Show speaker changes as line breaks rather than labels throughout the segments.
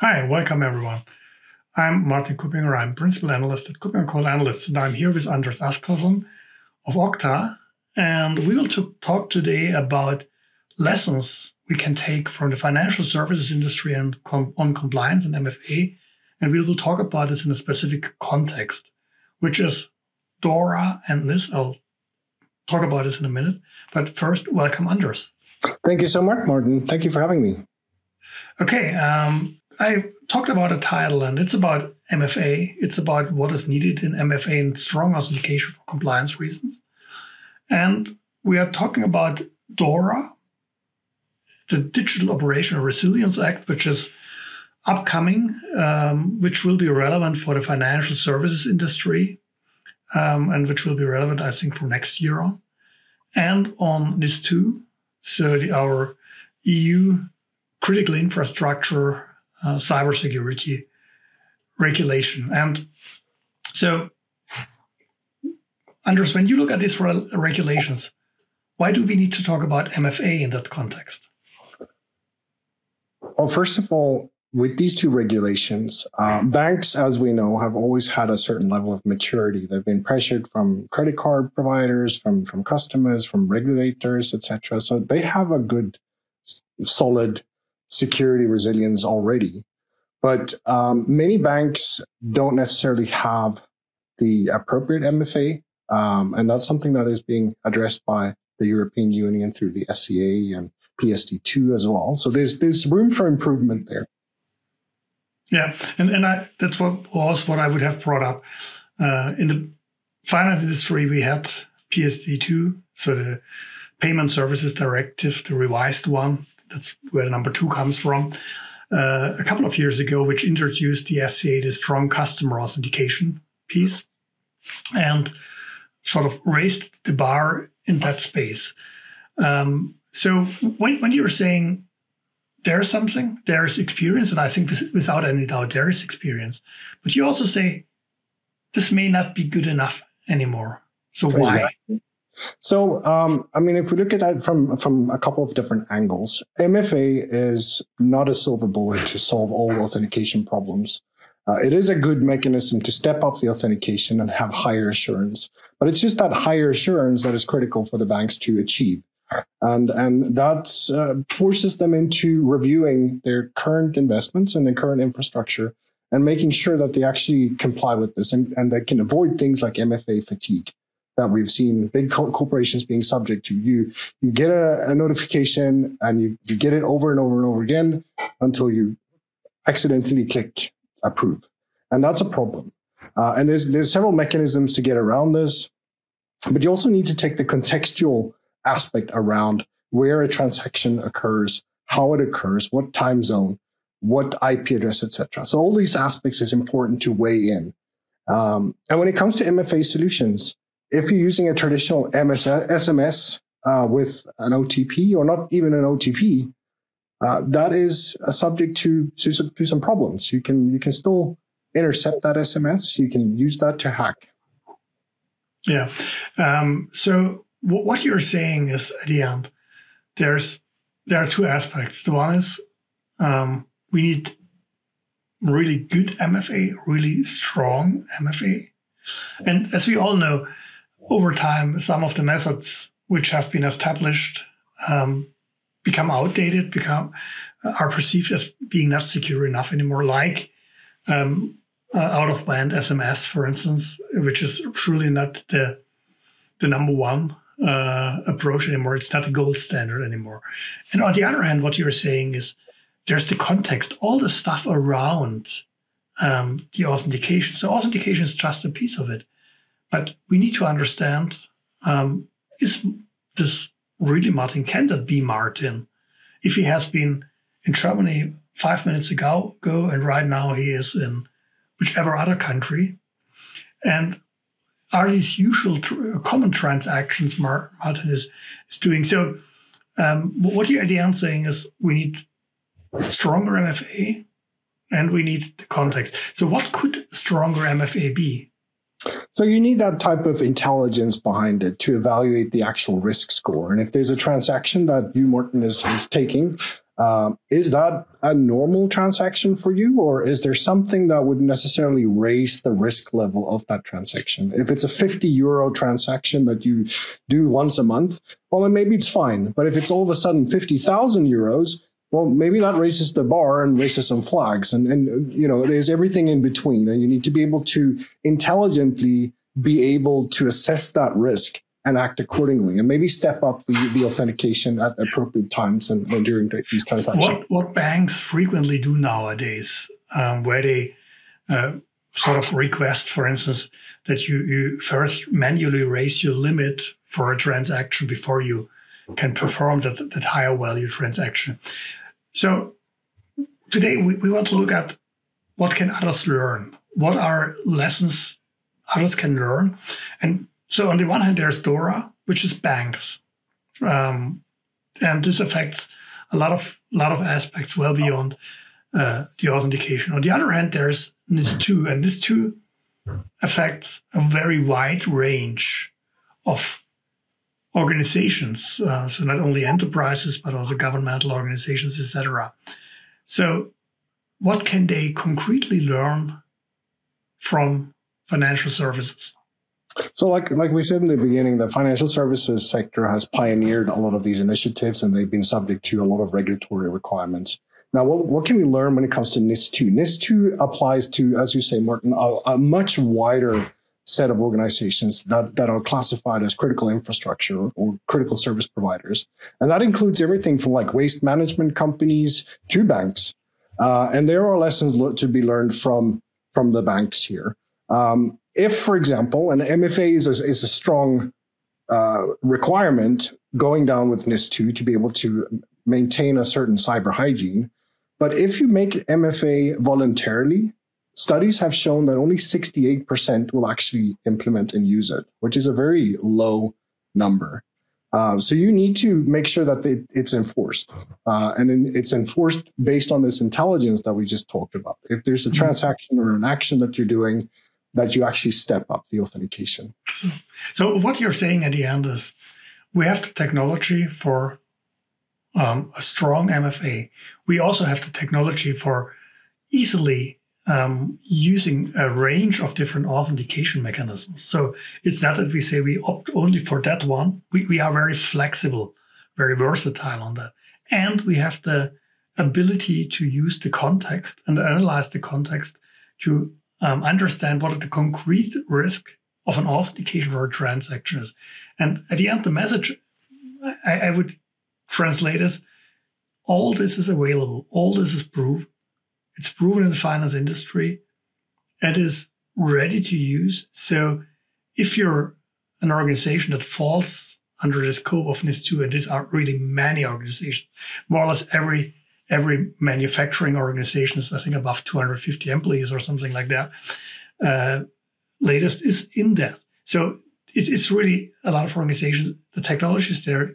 Hi, welcome everyone. I'm Martin Kuppinger. I'm principal analyst at KuppingerCole Analysts, and I'm here with Anders Askåsen of Okta. And we will talk today about lessons we can take from the financial services industry and com- on compliance and MFA. And we will talk about this in a specific context, which is DORA and this. I'll talk about this in a minute. But first, welcome, Anders.
Thank you so much, Martin. Thank you for having me.
Okay. Um, I talked about a title, and it's about MFA. It's about what is needed in MFA and strong authentication for compliance reasons. And we are talking about DORA, the Digital Operational Resilience Act, which is upcoming, um, which will be relevant for the financial services industry, um, and which will be relevant, I think, from next year on. And on NIS2, so the, our EU critical infrastructure uh, cybersecurity regulation. And so, Anders, when you look at these regulations, why do we need to talk about MFA in that context?
Well, first of all, with these two regulations, uh, banks, as we know, have always had a certain level of maturity. They've been pressured from credit card providers, from from customers, from regulators, etc. So they have a good, solid security resilience already. But um, many banks don't necessarily have the appropriate MFA. Um, and that's something that is being addressed by the European Union through the SCA and PSD2 as well. So there's there's room for improvement there.
Yeah, and and I, that's what was what I would have brought up uh, in the finance industry. We had PSD2, so the Payment Services Directive, the revised one, that's where number two comes from. Uh, a couple of years ago, which introduced the SCA, the strong customer authentication piece, and sort of raised the bar in that space. Um, so when, when you're saying there's something, there's experience, and I think without any doubt there is experience, but you also say this may not be good enough anymore. So why? Exactly.
So, um, I mean, if we look at that from from a couple of different angles, MFA is not a silver bullet to solve all authentication problems. Uh, it is a good mechanism to step up the authentication and have higher assurance, but it's just that higher assurance that is critical for the banks to achieve, and and that uh, forces them into reviewing their current investments and their current infrastructure and making sure that they actually comply with this and, and they can avoid things like MFA fatigue that we've seen big corporations being subject to. You you get a, a, notification and you, you get it over and over and over again until you accidentally click approve, and that's a problem. Uh, and there's there's several mechanisms to get around this, but you also need to take the contextual aspect around where a transaction occurs, how it occurs, what time zone, what IP address, etc. So all these aspects is important to weigh in. Um, and when it comes to MFA solutions, if you're using a traditional MS, SMS uh, with an OTP or not even an OTP, uh, that is subject to, to, to some problems. You can you can still intercept that SMS. You can use that to hack.
Yeah. Um, so w- what you're saying is at the end, there's there are two aspects. The one is um, we need really good MFA, really strong MFA, and as we all know, over time, some of the methods which have been established um, become outdated, become uh, are perceived as being not secure enough anymore. Like um, uh, out of band SMS, for instance, which is truly not the the number one uh, approach anymore. It's not the gold standard anymore. And on the other hand, what you're saying is there's the context, all the stuff around um, the authentication. So authentication is just a piece of it. But we need to understand um, is this really Martin? Can that be Martin? If he has been in Germany five minutes ago, go and right now he is in whichever other country, and are these usual tr- common transactions Martin is, is doing? So, um, what you're again saying is we need stronger MFA and we need the context. So, what could stronger MFA be?
So you need that type of intelligence behind it to evaluate the actual risk score. And if there's a transaction that you, Martin, is, is taking, Um, is that a normal transaction for you, or is there something that would necessarily raise the risk level of that transaction? If it's a 50 euro transaction that you do once a month, well, then maybe it's fine. But if it's all of a sudden 50,000 euros, well, maybe that raises the bar and raises some flags. And, and, you know, there's everything in between. And you need to be able to intelligently be able to assess that risk and act accordingly and maybe step up the, the authentication at appropriate times and, and during these transactions.
What, what banks frequently do nowadays, um, where they uh, sort of request, for instance, that you, you first manually raise your limit for a transaction before you can perform that, that higher value transaction. So today we, we want to look at what can others learn? What are lessons others can learn? And so on the one hand, there's DORA, which is banks, um, and this affects a lot of lot of aspects well beyond uh, the authentication. On the other hand, there's NIS2, and NIS2 affects a very wide range of organizations. Uh, so not only enterprises, but also governmental organizations, etc. So, what can they concretely learn from financial services?
So, like like we said in the beginning, the financial services sector has pioneered a lot of these initiatives, and they've been subject to a lot of regulatory requirements. Now, what, what can we learn when it comes to NIS2? NIS2 applies to, as you say, Martin, a, a much wider set of organizations that, that are classified as critical infrastructure or critical service providers. And that includes everything from like waste management companies to banks. Uh, and there are lessons to be learned from, from the banks here. Um, if, for example, an MFA is a, is a strong uh, requirement going down with NIS2 to be able to maintain a certain cyber hygiene. But if you make MFA voluntarily, studies have shown that only 68% will actually implement and use it, which is a very low number. Uh, so you need to make sure that it, it's enforced, uh, and it's enforced based on this intelligence that we just talked about. If there's a mm-hmm. transaction or an action that you're doing that you actually step up the authentication.
So, so what you're saying at the end is we have the technology for um, a strong MFA. We also have the technology for easily um, using a range of different authentication mechanisms. So it's not that we say we opt only for that one. We, we are very flexible, very versatile on that. And we have the ability to use the context and analyze the context to um, understand what the concrete risk of an authentication or a transaction is. And at the end, the message I, I would translate as all this is available, all this is proof. It's proven in the finance industry. It is ready to use. So if you're an organization that falls under the scope of NIS2, and these are really many organizations, more or less every every manufacturing organization is, I think, above 250 employees or something like that. Uh, latest is in that. So it, it's really a lot of organizations, the technologies there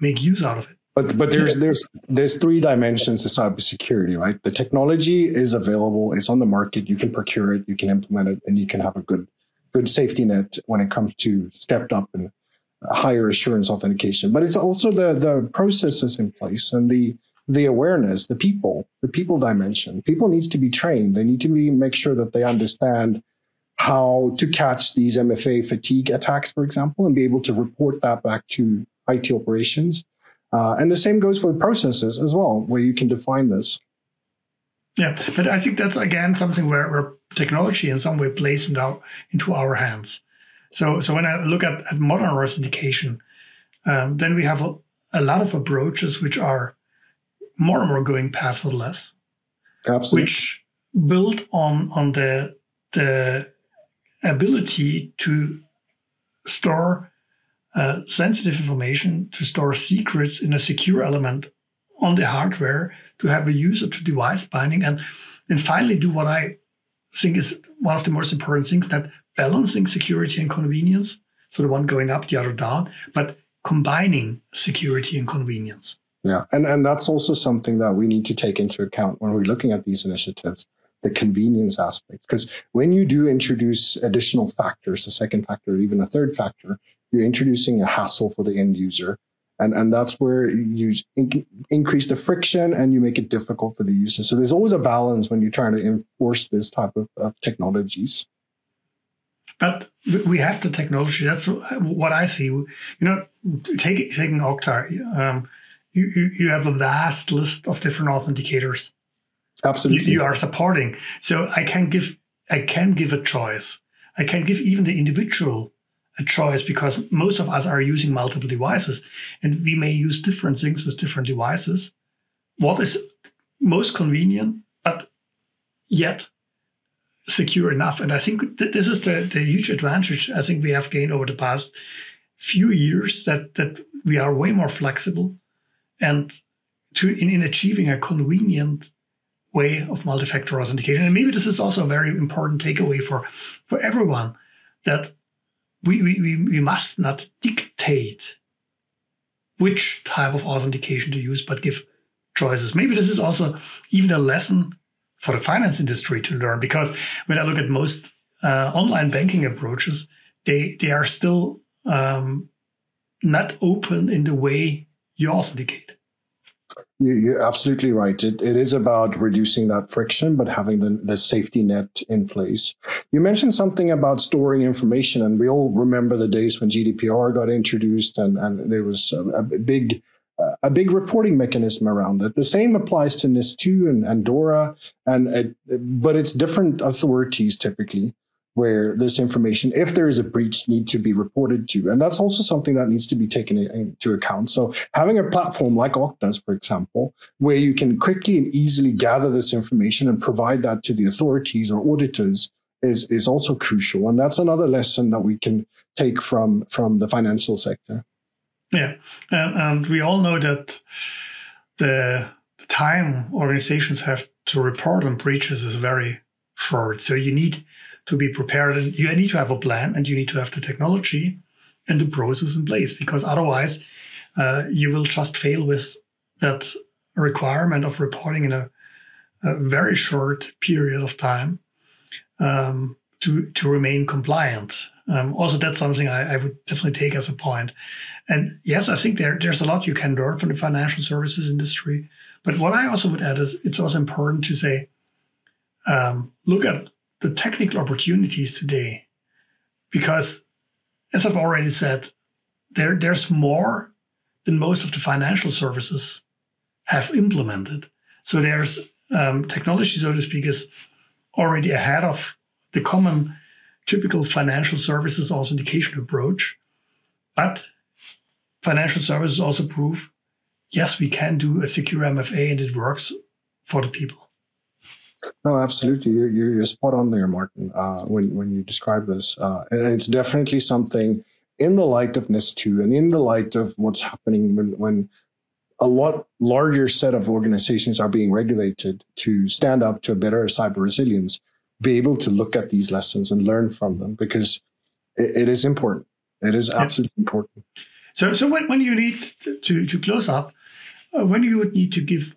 make use out of it.
But but there's there's there's three dimensions to cybersecurity, right? The technology is available, it's on the market, you can procure it, you can implement it, and you can have a good good safety net when it comes to stepped up and higher assurance authentication. But it's also the the processes in place and the the awareness, the people, the people dimension. People needs to be trained. They need to be make sure that they understand how to catch these MFA fatigue attacks, for example, and be able to report that back to IT operations. Uh, and the same goes with processes as well, where you can define this.
Yeah, but I think that's again something where, where technology in some way plays into, into our hands. So, so when I look at, at modern authentication, um, then we have a, a lot of approaches which are more and more going passwordless,
Absolutely.
which build on on the the ability to store uh, sensitive information, to store secrets in a secure element on the hardware, to have a user to device binding, and and finally do what I think is one of the most important things that balancing security and convenience. So the one going up, the other down, but combining security and convenience.
Yeah, and and that's also something that we need to take into account when we're looking at these initiatives, the convenience aspect. Because when you do introduce additional factors, a second factor, or even a third factor, you're introducing a hassle for the end user. And, and that's where you in- increase the friction and you make it difficult for the user. So there's always a balance when you're trying to enforce this type of, of technologies.
But we have the technology. That's what I see. You know, take, taking Okta, um, you, you, you have a vast list of different authenticators.
Absolutely,
you, you are supporting. So I can give I can give a choice. I can give even the individual a choice because most of us are using multiple devices and we may use different things with different devices. What is most convenient, but yet secure enough? And I think th- this is the, the huge advantage I think we have gained over the past few years that, that we are way more flexible and to in, in achieving a convenient way of multi-factor authentication. And maybe this is also a very important takeaway for, for everyone that we, we, we must not dictate which type of authentication to use, but give choices. Maybe this is also even a lesson for the finance industry to learn because when I look at most uh, online banking approaches, they they are still um, not open in the way you authenticate.
You're absolutely right. It, it is about reducing that friction, but having the, the safety net in place. You mentioned something about storing information, and we all remember the days when GDPR got introduced, and, and there was a, a big uh, a big reporting mechanism around it. The same applies to NIS2 and, and DORA, and it, but it's different authorities typically where this information, if there is a breach, need to be reported to. And that's also something that needs to be taken into account. So having a platform like Okta's, for example, where you can quickly and easily gather this information and provide that to the authorities or auditors is, is also crucial. And that's another lesson that we can take from, from the financial sector.
Yeah. And, and we all know that the, the time organizations have to report on breaches is very short. So you need to be prepared. And you need to have a plan and you need to have the technology and the process in place because otherwise uh, you will just fail with that requirement of reporting in a, a very short period of time um, to, to remain compliant. Um, also, that's something I, I, would definitely take as a point. And yes, I think there, there's a lot you can learn from the financial services industry. But what I also would add is it's also important to say, um, look at the technical opportunities today. Because as i've already said there there's more than most of the financial services have implemented. So there's um, technology so to speak is already ahead of the common typical financial services authentication approach. But financial services also prove yes we can do a secure mfa and it works for the people
no, absolutely. You're, you're spot on there, Martin, uh, when, when you describe this. Uh, and it's definitely something in the light of NIS2 and in the light of what's happening when, when a lot larger set of organizations are being regulated to stand up to a better cyber resilience, be able to look at these lessons and learn from them because it, it is important. It is absolutely yeah. important.
So, so when, when you need to, to close up, uh, when you would need to give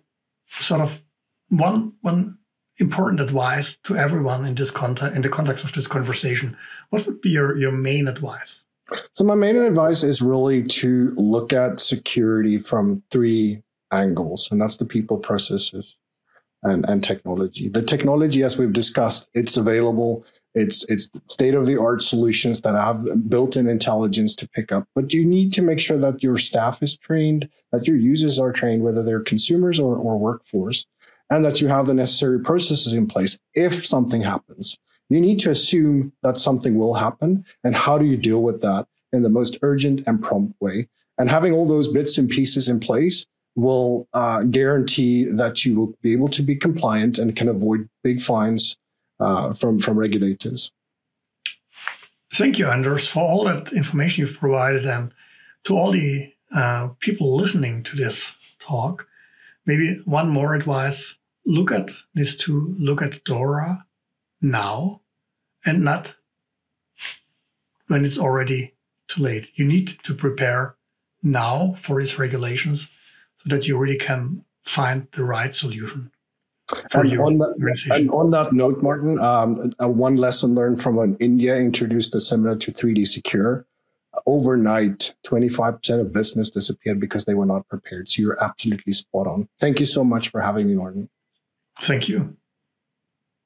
sort of one one important advice to everyone in this context, in the context of this conversation, what would be your, your main advice?
So my main advice is really to look at security from three angles, and that's the people, processes, and, and technology. The technology, as we've discussed, it's available. It's it's state of the art solutions that have built-in intelligence to pick up. But you need to make sure that your staff is trained, that your users are trained, whether they're consumers or, or workforce, and that you have the necessary processes in place if something happens. You need to assume that something will happen. And how do you deal with that in the most urgent and prompt way? And having all those bits and pieces in place will uh, guarantee that you will be able to be compliant and can avoid big fines uh, from, from regulators.
Thank you, Anders, for all that information you've provided and to all the uh, people listening to this talk. Maybe one more advice look at NIS2, look at DORA now and not when it's already too late. You need to prepare now for these regulations so that you really can find the right solution.
For and, on that, and on that note, Martin, um, uh, one lesson learned from when India introduced a similar to 3D Secure overnight 25% of business disappeared because they were not prepared. So you're absolutely spot on. Thank you so much for having me, Martin.
Thank you.